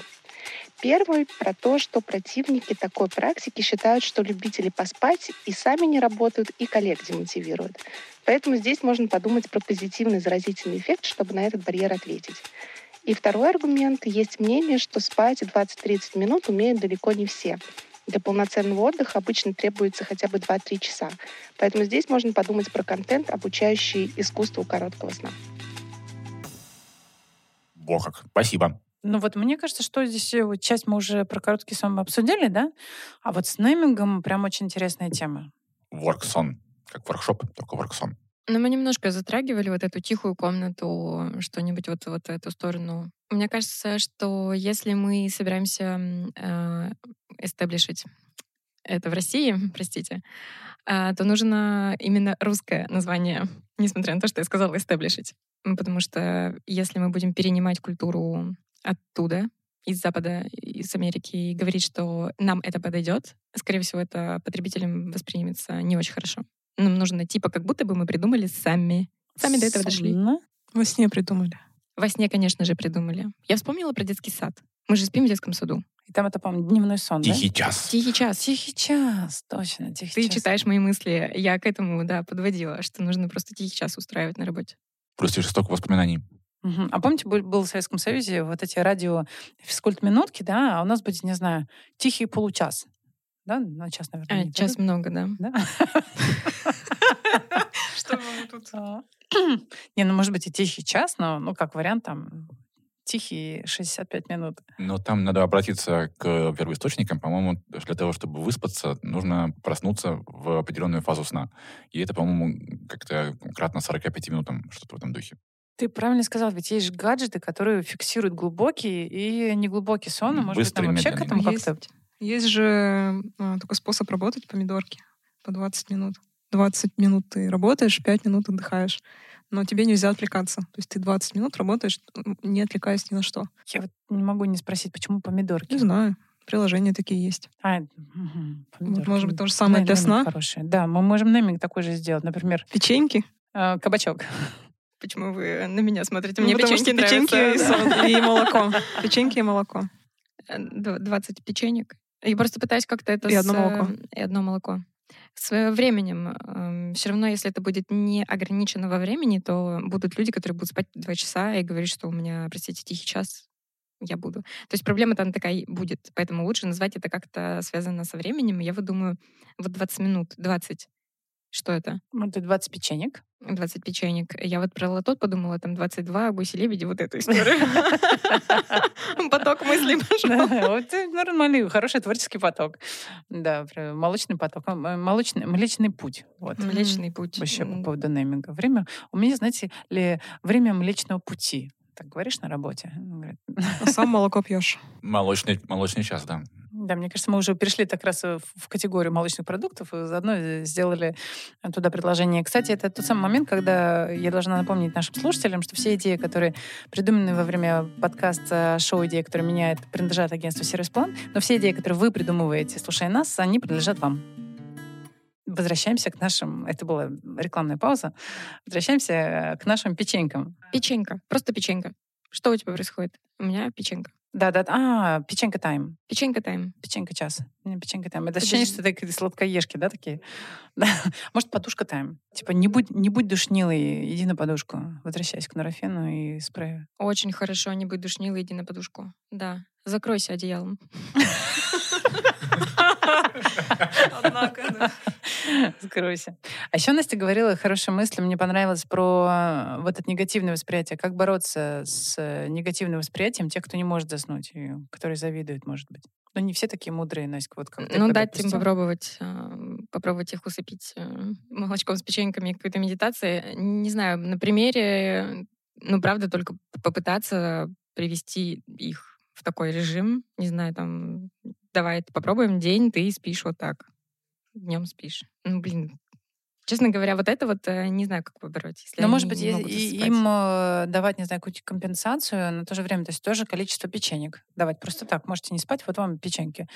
Первый про то, что противники такой практики считают, что любители поспать и сами не работают, и коллег демотивируют. Поэтому здесь можно подумать про позитивный заразительный эффект, чтобы на этот барьер ответить. И второй аргумент. Есть мнение, что спать 20-30 минут умеют далеко не все. Для полноценного отдыха обычно требуется хотя бы 2-3 часа. Поэтому здесь можно подумать про контент, обучающий искусству короткого сна. О, как. Спасибо. Ну вот мне кажется, что здесь э, часть мы уже про короткий сон обсудили, да? А вот с неймингом прям очень интересная тема. Ворксон. Как воркшоп, только ворксон. Ну, мы немножко затрагивали вот эту тихую комнату, что-нибудь вот, вот в эту сторону. Мне кажется, что если мы собираемся э, эстаблишить это в России, простите, э, то нужно именно русское название, несмотря на то, что я сказала эстаблишить. Потому что если мы будем перенимать культуру оттуда, из Запада, из Америки, и говорить, что нам это подойдет, скорее всего, это потребителям воспримется не очень хорошо. Нам нужно типа как будто бы мы придумали сами. Сами до этого дошли. Во сне придумали. Во сне, конечно же, придумали. Я вспомнила про детский сад. Мы же спим в детском саду. И там это, по-моему, дневной сон, Тихий да? час. Тихий час. Тихий час, точно, тихий Ты час. читаешь мои мысли. Я к этому, да, подводила, что нужно просто тихий час устраивать на работе. Просто столько воспоминаний. Мгм. А помните, был, был в Советском Союзе вот эти радио физкульт-минутки, да, а у нас будет, не знаю, тихий получас. Да, на час, наверное. А, не час будет? много, да. Да? Что мы тут? А, Не, ну, может быть, и тихий час, но, ну, как вариант, там, тихие 65 минут. Но там надо обратиться к первоисточникам. По-моему, для того, чтобы выспаться, нужно проснуться в определенную фазу сна. И это, по-моему, как-то кратно 45 минутам, что-то в этом духе. Ты правильно сказал, ведь есть же гаджеты, которые фиксируют глубокий и неглубокий сон. Может быть, там Быстрый, вообще к медленный. этому Есть. как-то... Есть же а, такой способ работать помидорки по 20 минут. 20 минут ты работаешь, 5 минут отдыхаешь. Но тебе нельзя отвлекаться. То есть ты 20 минут работаешь, не отвлекаясь ни на что. Я вот не могу не спросить, почему помидорки? Не знаю. Приложения такие есть. А, Вот, помидорки. может быть, то же самое для сна. Хороший. Да, мы можем нейминг такой же сделать. Например, Печеньки. э, кабачок. Почему вы на меня смотрите? Мне печеньки печеньки и, молоко. Печеньки и молоко. Э, дв- 20 печенек. Я просто пытаюсь как-то это... И одно молоко. э, И одно молоко. С временем. все равно, если это будет не ограничено во времени, то будут люди, которые будут спать два часа и говорить, что у меня, простите, тихий час, я буду. То есть проблема там такая будет. Поэтому лучше назвать это как-то связано со временем. Я вот думаю, вот 20 минут, 20. Что это? Ну, это 20 печенек. 20 печенек. Я вот про лотот подумала, там 22, гуси-лебеди, вот эту историю. Поток мыслей пошел. Вот нормальный, хороший творческий поток. Да, молочный поток. а, Молочный, млечный путь. Вот. Млечный путь. Вообще по поводу нейминга. Время... У меня, знаете ли, время Млечного пути. Так говоришь на работе? Он говорит, А сам молоко пьешь. Молочный, молочный час, да. Да, мне кажется, мы уже перешли так раз э, в категорию молочных продуктов и заодно э, сделали туда предложение. Кстати, это тот самый момент, когда я должна напомнить нашим слушателям, что все идеи, которые придуманы во время подкаста шоу «Идеи, которые меняют», принадлежат агентству «Сервис План», но все идеи, которые вы придумываете, слушая нас, они принадлежат вам. Возвращаемся к нашим... Это была рекламная пауза. Возвращаемся э, к нашим печенькам. Печенька. Просто печенька. Что у тебя происходит? У меня печенька. Да-да, а, печенька тайм. Печенька тайм. Печенька час. Не, Печенька тайм. Это ощущение, что какие-то сладкоежки, да, такие? Да. Может, подушка тайм. Типа, не будь, не будь душнилой, иди на подушку. Возвращайся к нурофену и спрею. Очень хорошо, не будь душнилой, иди на подушку. Да. Закройся одеялом. Однако, да. Закройся. А еще Настя говорила хорошую мысль, мне понравилось про э, вот это негативное восприятие. Как бороться с э, негативным восприятием тех, кто не может заснуть, и которые завидуют, может быть. Но не все такие мудрые, Настя, вот как Ну, дать им пустила. попробовать, а, попробовать их усыпить э, молочком с печеньками какой-то медитации. Не знаю, на примере, ну, правда, только попытаться привести их в такой режим. Не знаю, там, давай попробуем день, ты спишь вот так. Днем спишь. Ну, блин, Честно говоря, вот это вот э, не знаю, как побороть. Если Но, они может быть, и- и- им э, давать, не знаю, какую-то компенсацию, но в то же время, то есть тоже количество печенек давать. Просто так, можете не спать, вот вам печеньки.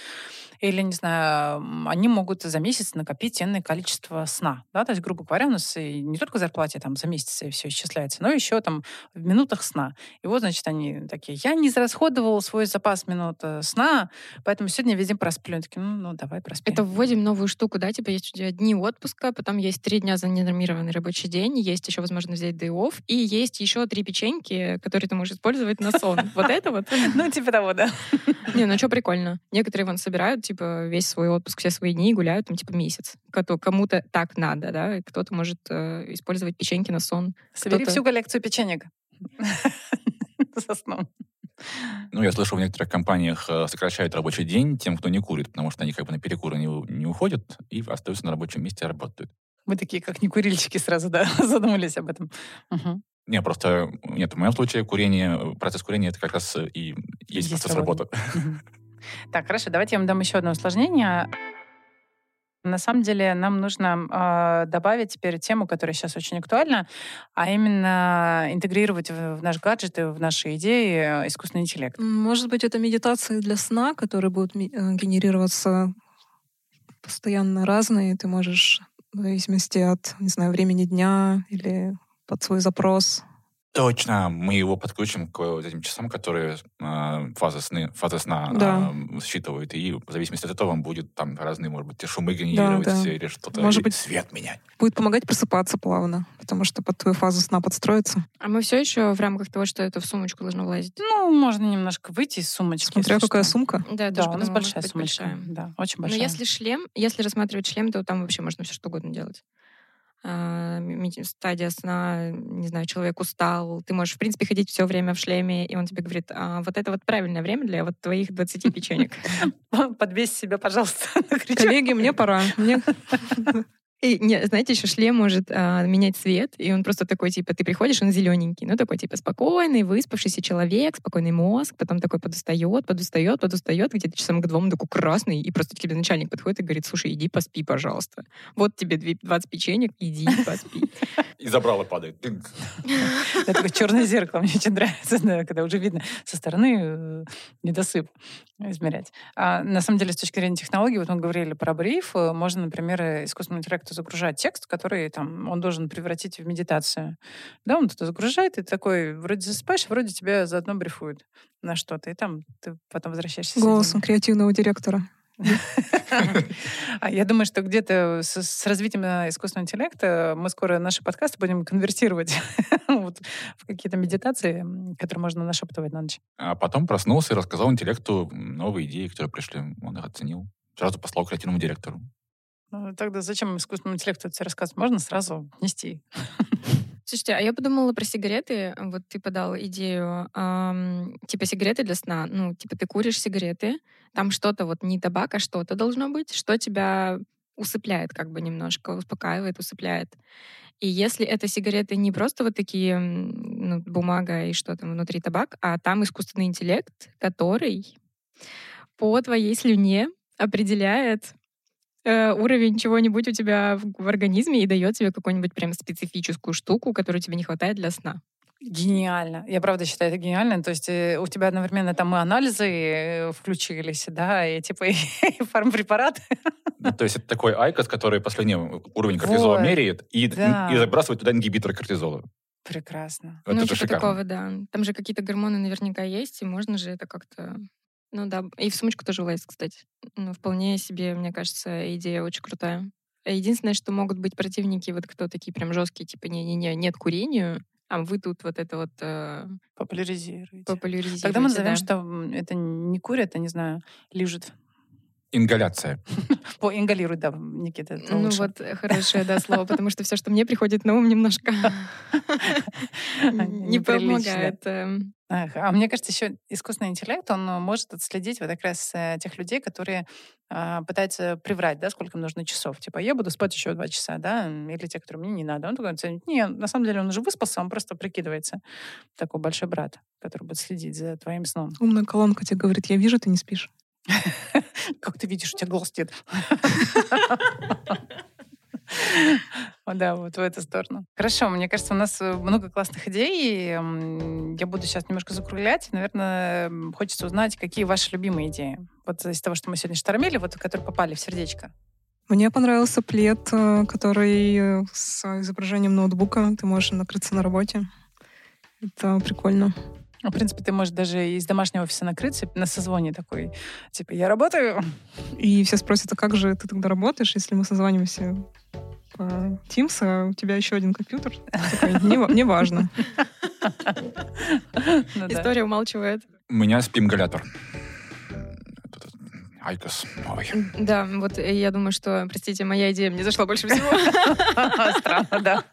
Или, не знаю, они могут за месяц накопить ценное количество сна. Да? То есть, грубо говоря, у нас и не только зарплате там за месяц все исчисляется, но еще там в минутах сна. И вот, значит, они такие, я не израсходовал свой запас минут э, сна, поэтому сегодня весь день просплю. Такие, ну, ну давай проспи. Это вводим новую штуку, да, типа есть у тебя дни отпуска, потом есть три дня за ненормированный рабочий день, есть еще возможность взять day off, и есть еще три печеньки, которые ты можешь использовать на сон. Вот это вот. Ну, типа того, да. Не, ну что прикольно. Некоторые вон собирают, типа, весь свой отпуск, все свои дни и гуляют там, типа, месяц. Кто- Кому-то так надо, да, кто-то может э, использовать печеньки на сон. Собери всю коллекцию печенек. Со сном. Ну, я слышал, в некоторых компаниях э, сокращают рабочий день тем, кто не курит, потому что они как бы на перекуры не, не уходят и остаются на рабочем месте и работают. Мы такие, как не курильщики, сразу, да, задумались об этом. Угу. Не, просто нет, в моем случае курение, процесс курения это как раз и есть, есть процесс работы. Так, хорошо, давайте я вам дам еще одно усложнение. На самом деле нам нужно э, добавить теперь тему, которая сейчас очень актуальна, а именно интегрировать в, в наш гаджет и в наши идеи искусственный интеллект. Может быть, это медитации для сна, которые будут э, генерироваться постоянно разные. Ты можешь в зависимости от, не знаю, времени дня или под свой запрос Точно, мы его подключим к вот этим часам, которые э, фазы, сны, фазы сна да. э, считывают, и в зависимости от этого он будет там разные, может быть, шумы генерировать да, да. или что-то, может быть, свет менять. Будет помогать просыпаться плавно, потому что под твою фазу сна подстроится. А мы все еще в рамках того, что это в сумочку должно влазить? Ну, можно немножко выйти из сумочки. Смотря какая что. сумка. Да, да у нас большая сумочка. Большая. Да, очень большая. Но если шлем, если рассматривать шлем, то там вообще можно все что угодно делать. А, стадия сна, не знаю, человек устал, ты можешь, в принципе, ходить все время в шлеме, и он тебе говорит, а вот это вот правильное время для вот твоих 20 печенек. Подвесь себя, пожалуйста, Коллеги, мне пора. И, не, знаете, еще шлем может а, менять цвет, и он просто такой, типа, ты приходишь, он зелененький, ну, такой, типа, спокойный, выспавшийся человек, спокойный мозг, потом такой подустает, подустает, подустает, где-то часам к двум такой красный, и просто к тебе начальник подходит и говорит, слушай, иди поспи, пожалуйста. Вот тебе 20 печенек, иди поспи. И забрало падает. Это такое черное зеркало, мне очень нравится, когда уже видно со стороны э, недосып измерять. А на самом деле, с точки зрения технологий, вот мы говорили про бриф, э, можно, например, искусственному интеллекту загружать текст, который там он должен превратить в медитацию. Да, он туда загружает, и ты такой вроде засыпаешь, вроде тебя заодно брифует на что-то, и там ты потом возвращаешься. Голосом креативного директора. А я думаю, что где-то с, развитием э, искусственного интеллекта мы скоро наши подкасты будем конвертировать в какие-то медитации, которые можно нашептывать на ночь. А потом проснулся и рассказал интеллекту новые идеи, которые пришли. Он их оценил. Сразу послал креативному директору. Ну, тогда зачем искусственному интеллекту это рассказывать? Можно сразу нести. Слушайте, а я подумала про сигареты. Вот ты подал идею, эм, типа сигареты для сна. Ну, типа ты куришь сигареты, там что-то вот не табак, а что-то должно быть, что тебя усыпляет как бы немножко, успокаивает, усыпляет. И если это сигареты не просто вот такие, ну, бумага и что там внутри табак, а там искусственный интеллект, который по твоей слюне определяет э, уровень чего-нибудь у тебя в, в организме и дает тебе какую-нибудь прям специфическую штуку, которую тебе не хватает для сна. Гениально. Я правда считаю это гениально. То есть э, у тебя одновременно там и анализы э, включились, да, и типа и, и фармпрепараты. Ну, то есть это такой айкос, который последний уровень кортизола вот, меряет и, да. и забрасывает туда ингибитор кортизола. Прекрасно. Вот ну, это типа шикарно. такого, да. Там же какие-то гормоны наверняка есть, и можно же это как-то ну да, и в сумочку тоже влазит, кстати. Ну, вполне себе, мне кажется, идея очень крутая. Единственное, что могут быть противники, вот кто такие прям жесткие, типа не-не-не, нет курению, а вы тут вот это вот... Э, популяризируете. Популяризируете, Тогда мы назовем, да. что это не курят, а, не знаю, лежит. Ингаляция. По ингалируй, да, Никита. Ну лучше. вот э, хорошее, да, слово, потому что все, что мне приходит на ум, немножко не помогает. Эм. А мне кажется, еще искусственный интеллект, он может отследить вот как раз э, тех людей, которые а, пытаются приврать, да, сколько им нужно часов. Типа, я буду спать еще два часа, да, или те, которые мне не надо. Он такой, не, на самом деле он уже выспался, он просто прикидывается. Такой большой брат, который будет следить за твоим сном. Умная колонка тебе говорит, я вижу, ты не спишь. Как ты видишь, у тебя голос нет. Да, вот в эту сторону. Хорошо, мне кажется, у нас э, много классных идей. Я буду сейчас немножко закруглять. Наверное, хочется узнать, какие ваши любимые идеи. Вот из того, что мы сегодня штормили, вот которые попали в сердечко. Мне понравился плед, э, который с изображением ноутбука. Ты можешь накрыться на работе. Это прикольно. Ну, в принципе, ты можешь даже из домашнего офиса накрыться на созвоне такой, типа, я работаю. И все спросят, а как же ты тогда работаешь, если мы созваниваемся по Teams, а у тебя еще один компьютер? не, важно. Ну История умалчивает. У меня спимгалятор. IQOS новый. Да, вот я думаю, что, простите, моя идея мне зашла больше всего. Странно, да.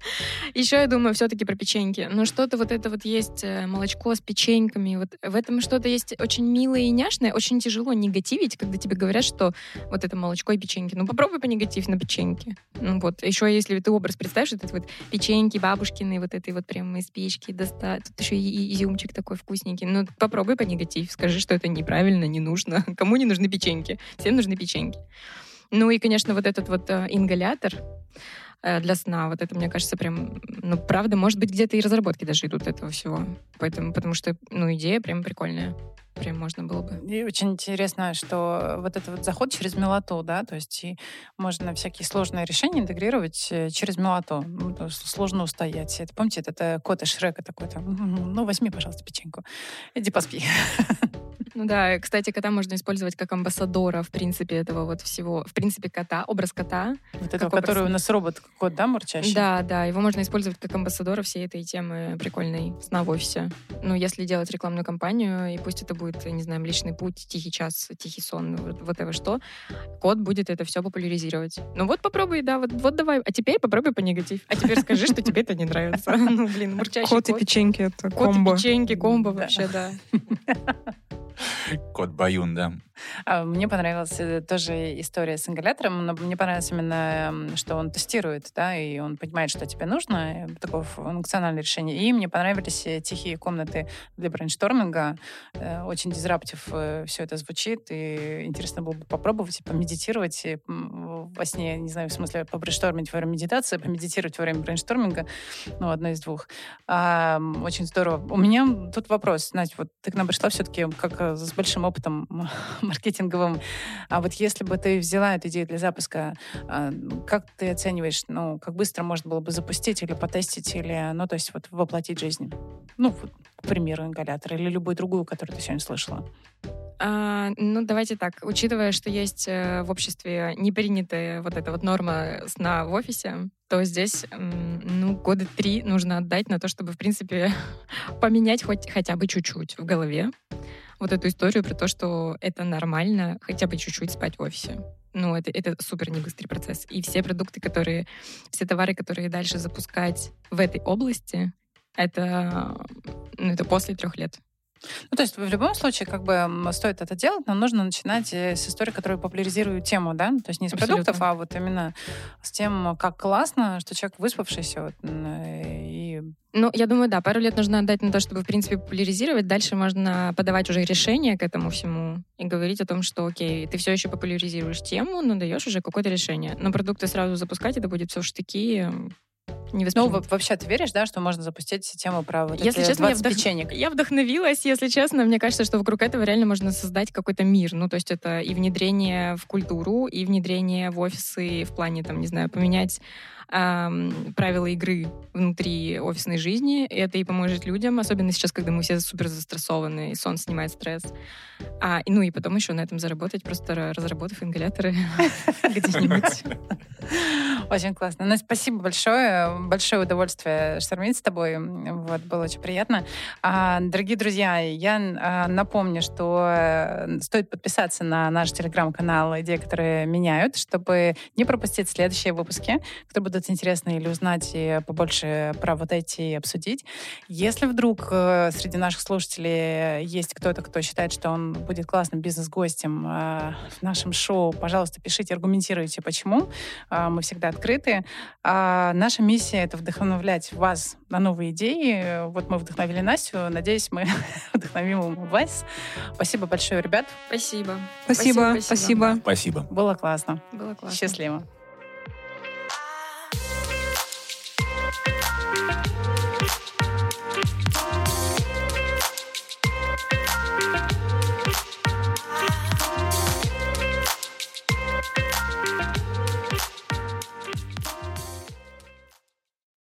Еще я думаю все-таки про печеньки. Ну, что-то вот это вот есть э, молочко с печеньками. Вот в этом что-то есть очень милое и няшное. Очень тяжело негативить, когда тебе говорят, что вот это молочко и печеньки. Ну, попробуй понегативить на печеньки. Ну, вот. Еще если ты образ представишь, вот это вот печеньки бабушкины, вот этой вот прям из печки достать. Тут еще и изюмчик такой вкусненький. Ну, попробуй понегатив. Скажи, что это неправильно, не нужно. Кому не нужны печеньки? Всем нужны печеньки. Ну и, конечно, вот этот вот э, ингалятор, для сна. Вот это, мне кажется, прям, ну, правда, может быть, где-то и разработки даже идут этого всего. Поэтому, потому что, ну, идея прям прикольная прям можно было бы. И очень интересно, что вот этот вот заход через мелату, да, то есть и можно всякие сложные решения интегрировать э, через мелату. Ну, сложно устоять. Это, помните, это, это кот из Шрека такой там, ну, возьми, пожалуйста, печеньку. Иди поспи. Ну да, кстати, кота можно использовать как амбассадора, в принципе, этого вот всего. В принципе, кота, образ кота. Вот этого, образ... который у нас робот-кот, да, мурчащий? Да, да, его можно использовать как амбассадора всей этой темы прикольной сна в офисе. Ну, если делать рекламную кампанию, и пусть это будет, не знаю, личный путь, тихий час, тихий сон, вот, вот это что, кот будет это все популяризировать. Ну вот попробуй, да, вот, вот давай. А теперь попробуй по негатив. А теперь скажи, что тебе это не нравится. Ну, блин, мурчащий кот. Кот и печеньки — это комбо. Кот и печеньки, комбо вообще, да. Кот Баюн, да. А, мне понравилась э, тоже история с ингалятором, но мне понравилось именно, что он тестирует, да, и он понимает, что тебе нужно, такое функциональное решение. И мне понравились э, тихие комнаты для брейншторминга. Э, очень disruptive все это звучит, и интересно было бы попробовать и помедитировать и во сне, не знаю, в смысле, побрейнштормить во время медитации, помедитировать во время брейншторминга, ну, одно из двух. А, очень здорово. У меня тут вопрос, Настя, вот ты к нам пришла все-таки как с большим опытом маркетинговым. А вот если бы ты взяла эту идею для запуска, а, как ты оцениваешь, ну, как быстро можно было бы запустить или потестить, или, ну, то есть вот воплотить жизнь? Ну, к примеру, ингалятор или любую другую, которую ты сегодня слышала. А, ну, давайте так. Учитывая, что есть э, в обществе непринятая вот эта вот норма сна в офисе, то здесь, ну, года три нужно отдать на то, чтобы, в принципе, поменять хоть хотя бы чуть-чуть в голове вот эту историю про то, что это нормально хотя бы чуть-чуть спать в офисе. Ну, это, это супер не быстрый процесс. И все продукты, которые, все товары, которые дальше запускать в этой области, это, ну, это после трех лет. Ну, то есть в любом случае, как бы стоит это делать, но нужно начинать э, с истории, которая популяризирует тему, да? То есть не с Абсолютно. продуктов, а вот именно с тем, как классно, что человек выспавшийся вот, и ну, я думаю, да, пару лет нужно отдать на то, чтобы, в принципе, популяризировать. Дальше можно подавать уже решение к этому всему и говорить о том, что, окей, ты все еще популяризируешь тему, но даешь уже какое-то решение. Но продукты сразу запускать, это будет все в штыки, не Ну, вообще, ты веришь, да, что можно запустить тему про вот если честно, я, вдох... печенек? я вдохновилась, если честно. Мне кажется, что вокруг этого реально можно создать какой-то мир. Ну, то есть это и внедрение в культуру, и внедрение в офисы в плане, там, не знаю, поменять эм, правила игры внутри офисной жизни. Это и поможет людям, особенно сейчас, когда мы все супер застрессованы, и сон снимает стресс. А, ну и потом еще на этом заработать, просто разработав ингаляторы где-нибудь. Очень классно. Ну, спасибо большое. Большое удовольствие штормить с тобой. Вот, было очень приятно. А, дорогие друзья, я а, напомню, что э, стоит подписаться на наш телеграм-канал «Идеи, которые меняют», чтобы не пропустить следующие выпуски, которые будут интересны или узнать и побольше про вот эти обсудить. Если вдруг э, среди наших слушателей есть кто-то, кто считает, что он будет классным бизнес-гостем э, в нашем шоу, пожалуйста, пишите, аргументируйте, почему. Э, мы всегда открыты. А наша миссия — Давайте это вдохновлять вас на новые идеи. Вот мы вдохновили Настю. Надеюсь, мы вдохновим вас. Спасибо большое, ребят. Спасибо. Спасибо. Спасибо. Спасибо. спасибо. Было классно. Было классно. Счастливо.